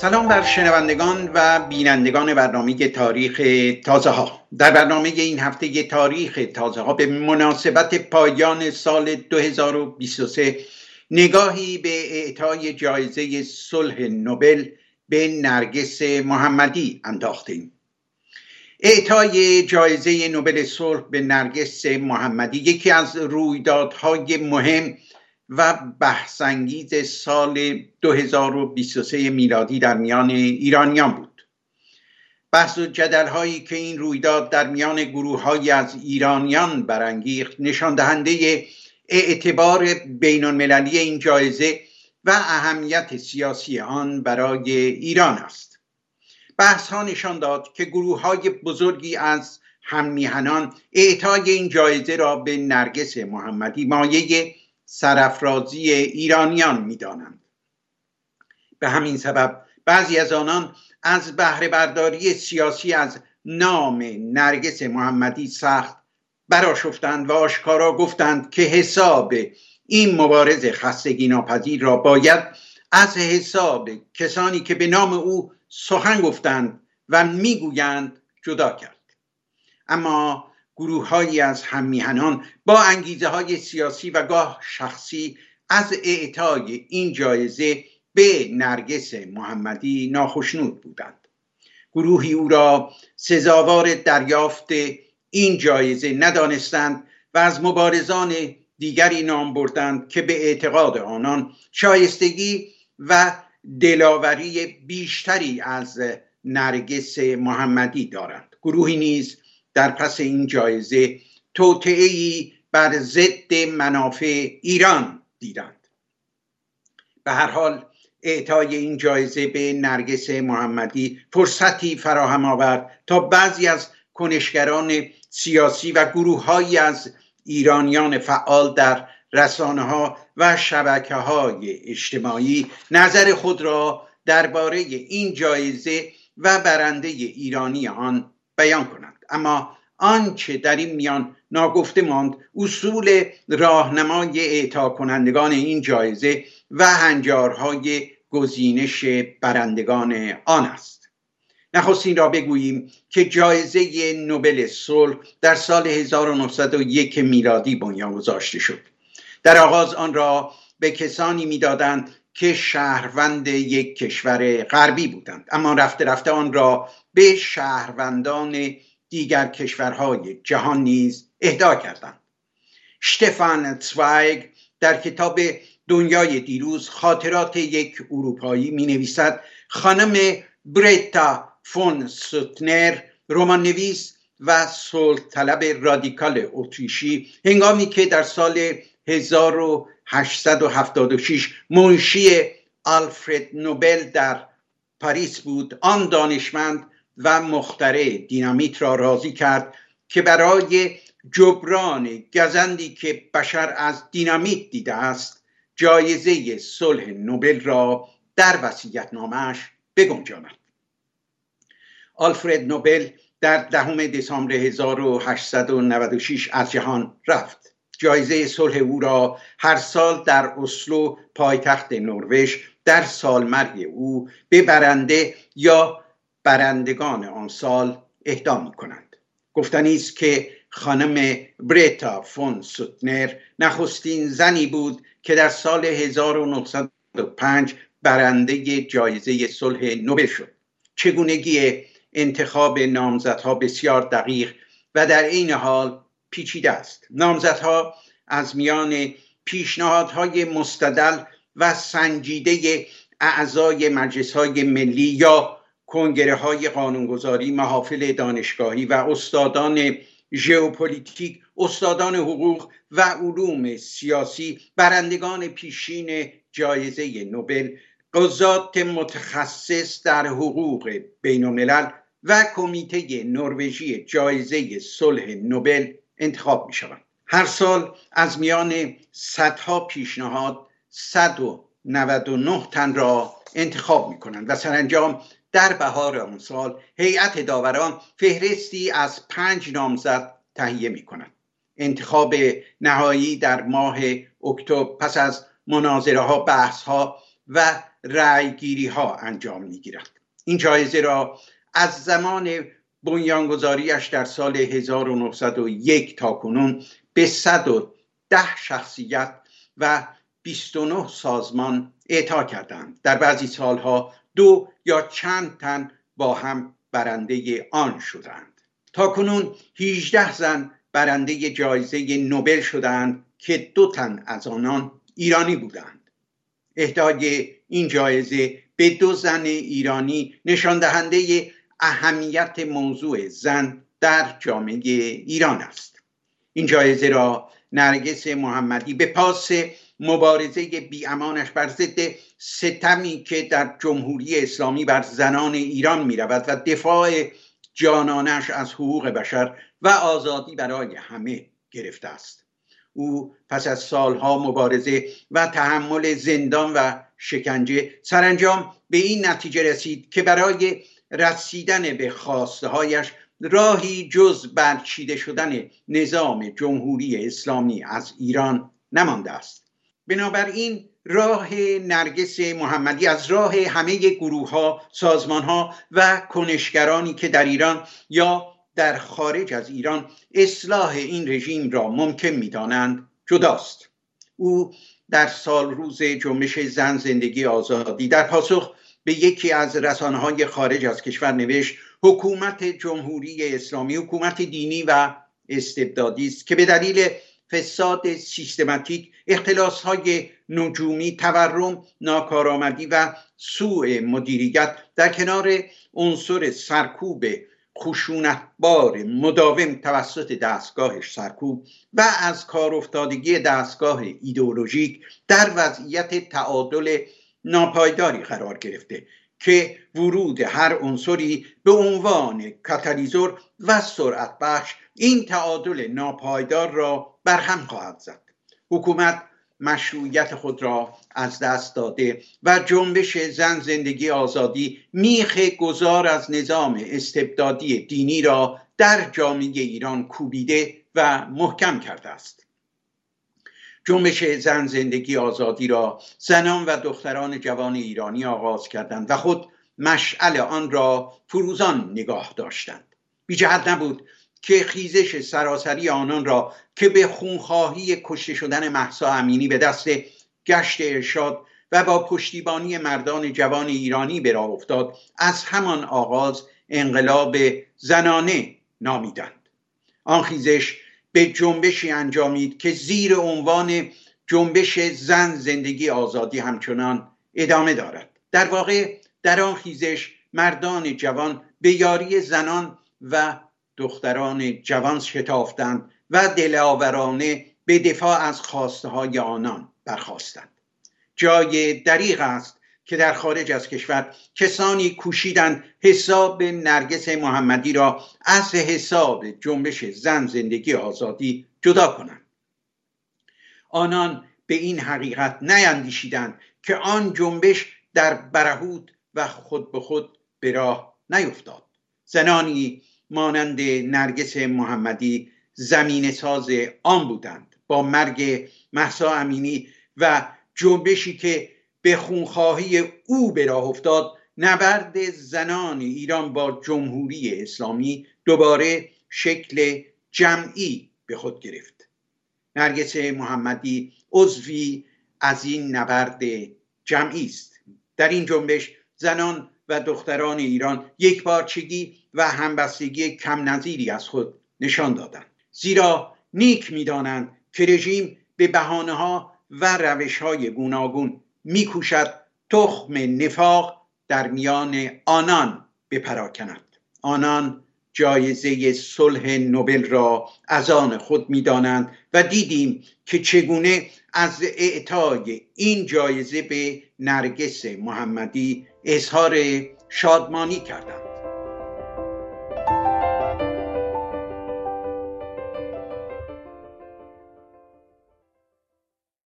سلام بر شنوندگان و بینندگان برنامه تاریخ تازه ها در برنامه این هفته تاریخ تازه ها به مناسبت پایان سال 2023 نگاهی به اعطای جایزه صلح نوبل به نرگس محمدی انداختیم. اعطای جایزه نوبل صلح به نرگس محمدی یکی از رویدادهای مهم و بحثانگیز سال 2023 میلادی در میان ایرانیان بود. بحث و جدل هایی که این رویداد در میان گروه های از ایرانیان برانگیخت نشان دهنده اعتبار بین المللی این جایزه و اهمیت سیاسی آن برای ایران است. بحث ها نشان داد که گروه های بزرگی از هممیهنان اعطای این جایزه را به نرگس محمدی مایه سرافرازی ایرانیان می‌دانند. به همین سبب بعضی از آنان از بهره برداری سیاسی از نام نرگس محمدی سخت براشفتند و آشکارا گفتند که حساب این مبارز خستگی ناپذیر را باید از حساب کسانی که به نام او سخن گفتند و می‌گویند جدا کرد. اما گروههایی از هممیهنان با انگیزه های سیاسی و گاه شخصی از اعطای این جایزه به نرگس محمدی ناخشنود بودند. گروهی او را سزاوار دریافت این جایزه ندانستند و از مبارزان دیگری نام بردند که به اعتقاد آنان شایستگی و دلاوری بیشتری از نرگس محمدی دارند. گروهی نیز در پس این جایزه توطعهای بر ضد منافع ایران دیدند. به هر حال اعطای این جایزه به نرگس محمدی فرصتی فراهم آورد تا بعضی از کنشگران سیاسی و گروههایی از ایرانیان فعال در رسانه ها و شبکه های اجتماعی نظر خود را درباره این جایزه و برنده ایرانی آن بیان کنند. اما آنچه در این میان ناگفته ماند اصول راهنمای اعطا کنندگان این جایزه و هنجارهای گزینش برندگان آن است. نخستین را بگوییم که جایزه نوبل صلح در سال 1901 میلادی بنیان گذاشته شد. در آغاز آن را به کسانی می‌دادند که شهروند یک کشور غربی بودند اما رفته رفته آن را به شهروندان دیگر کشورهای جهان نیز اهدا کردند. شتفان تسوایگ در کتاب دنیای دیروز خاطرات یک اروپایی می نویسد خانم بریتا فون سوتنر رمان نویس و صلح طلب رادیکال اتریشی هنگامی که در سال 1876 منشی آلفرد نوبل در پاریس بود. آن دانشمند و مختره دینامیت را راضی کرد که برای جبران گزندی که بشر از دینامیت دیده است جایزه صلح نوبل را در وسیعت نامش بگنجاند. آلفرد نوبل در دهم دسامبر 1896 از جهان رفت. جایزه صلح او را هر سال در اسلو پایتخت نروژ در سال مرگ او به برنده یا برندگان آن سال اهدا می کنند گفتنی است که خانم بریتا فون سوتنر نخستین زنی بود که در سال 1905 برنده جایزه صلح نوبل شد. چگونگی انتخاب نامزدها بسیار دقیق و در این حال پیچیده است. نامزدها از میان پیشنهادهای مستدل و سنجیده اعضای مجلس های ملی یا کنگره های قانونگذاری محافل دانشگاهی و استادان ژئوپلیتیک استادان حقوق و علوم سیاسی برندگان پیشین جایزه نوبل قضات متخصص در حقوق بین الملل و کمیته نروژی جایزه صلح نوبل انتخاب می شوند هر سال از میان صدها پیشنهاد 199 تن را انتخاب می کنند و سرانجام در بهار آن سال هیئت داوران فهرستی از پنج نامزد تهیه می کند انتخاب نهایی در ماه اکتبر پس از مناظره ها بحث ها و رأیگیری ها انجام می گیرد این جایزه را از زمان بنیانگذاریش در سال 1901 تا کنون به 110 شخصیت و 29 سازمان اعطا کردند. در بعضی سالها دو یا چند تن با هم برنده آن شدند. تا کنون 18 زن برنده جایزه نوبل شدند که دو تن از آنان ایرانی بودند. اهدای این جایزه به دو زن ایرانی نشان دهنده اهمیت موضوع زن در جامعه ایران است. این جایزه را نرگس محمدی به پاس مبارزه بیامانش بر ضد ستمی که در جمهوری اسلامی بر زنان ایران می رود و دفاع جانانش از حقوق بشر و آزادی برای همه گرفته است. او پس از سالها مبارزه و تحمل زندان و شکنجه سرانجام به این نتیجه رسید که برای رسیدن به خواسته هایش راهی جز برچیده شدن نظام جمهوری اسلامی از ایران نمانده است. بنابراین راه نرگس محمدی از راه همه گروه ها سازمان ها و کنشگرانی که در ایران یا در خارج از ایران اصلاح این رژیم را ممکن می‌دانند جداست. او در سال روز جنبش زن زندگی آزادی در پاسخ به یکی از رسانه های خارج از کشور نوشت حکومت جمهوری اسلامی حکومت دینی و استبدادی است که به دلیل فساد سیستماتیک اختلاس های نجومی تورم ناکارآمدی و سوء مدیریت در کنار عنصر سرکوب خشونتبار مداوم توسط دستگاهش سرکوب و از کار افتادگی دستگاه ایدئولوژیک در وضعیت تعادل ناپایداری قرار گرفته که ورود هر عنصری به عنوان کاتالیزور و سرعت بخش این تعادل ناپایدار را برهم خواهد زد. حکومت مشروعیت خود را از دست داده و جنبش زن زندگی آزادی میخ گذار از نظام استبدادی دینی را در جامعه ایران کوبیده و محکم کرده است. جنبش زن زندگی آزادی را زنان و دختران جوان ایرانی آغاز کردند و خود مشعل آن را فروزان نگاه داشتند. بی جهت نبود که خیزش سراسری آنان را که به خونخواهی کشته شدن محسا امینی به دست گشت ارشاد و با پشتیبانی مردان جوان ایرانی به راه افتاد از همان آغاز انقلاب زنانه نامیدند. آن خیزش به جنبشی انجامید که زیر عنوان جنبش زن زندگی آزادی همچنان ادامه دارد. در واقع در آن خیزش مردان جوان به یاری زنان و دختران جوان شتافتند و دلاورانه به دفاع از خواسته های آنان برخواستند جای دریغ است که در خارج از کشور کسانی کوشیدند حساب نرگس محمدی را از حساب جنبش زن زندگی آزادی جدا کنند. آنان به این حقیقت نیندیشیدند که آن جنبش در برهود و خود به خود به راه نیفتاد زنانی مانند نرگس محمدی زمین ساز آن بودند. با مرگ محسا امینی و جنبشی که به خونخواهی او به راه افتاد نبرد زنان ایران با جمهوری اسلامی دوباره شکل جمعی به خود گرفت. نرگس محمدی عضوی از این نبرد جمعی است. در این جنبش زنان و دختران ایران یک بارچگی و همبستگی کم نظیری از خود نشان دادند. زیرا نیک می‌دانند که رژیم به بحانه ها و روش های گوناگون میکوشد تخم نفاق در میان آنان بپراکند. آنان جایزه صلح نوبل را از آن خود می‌دانند و دیدیم که چگونه از اعطای این جایزه به نرگس محمدی اظهار شادمانی کردند.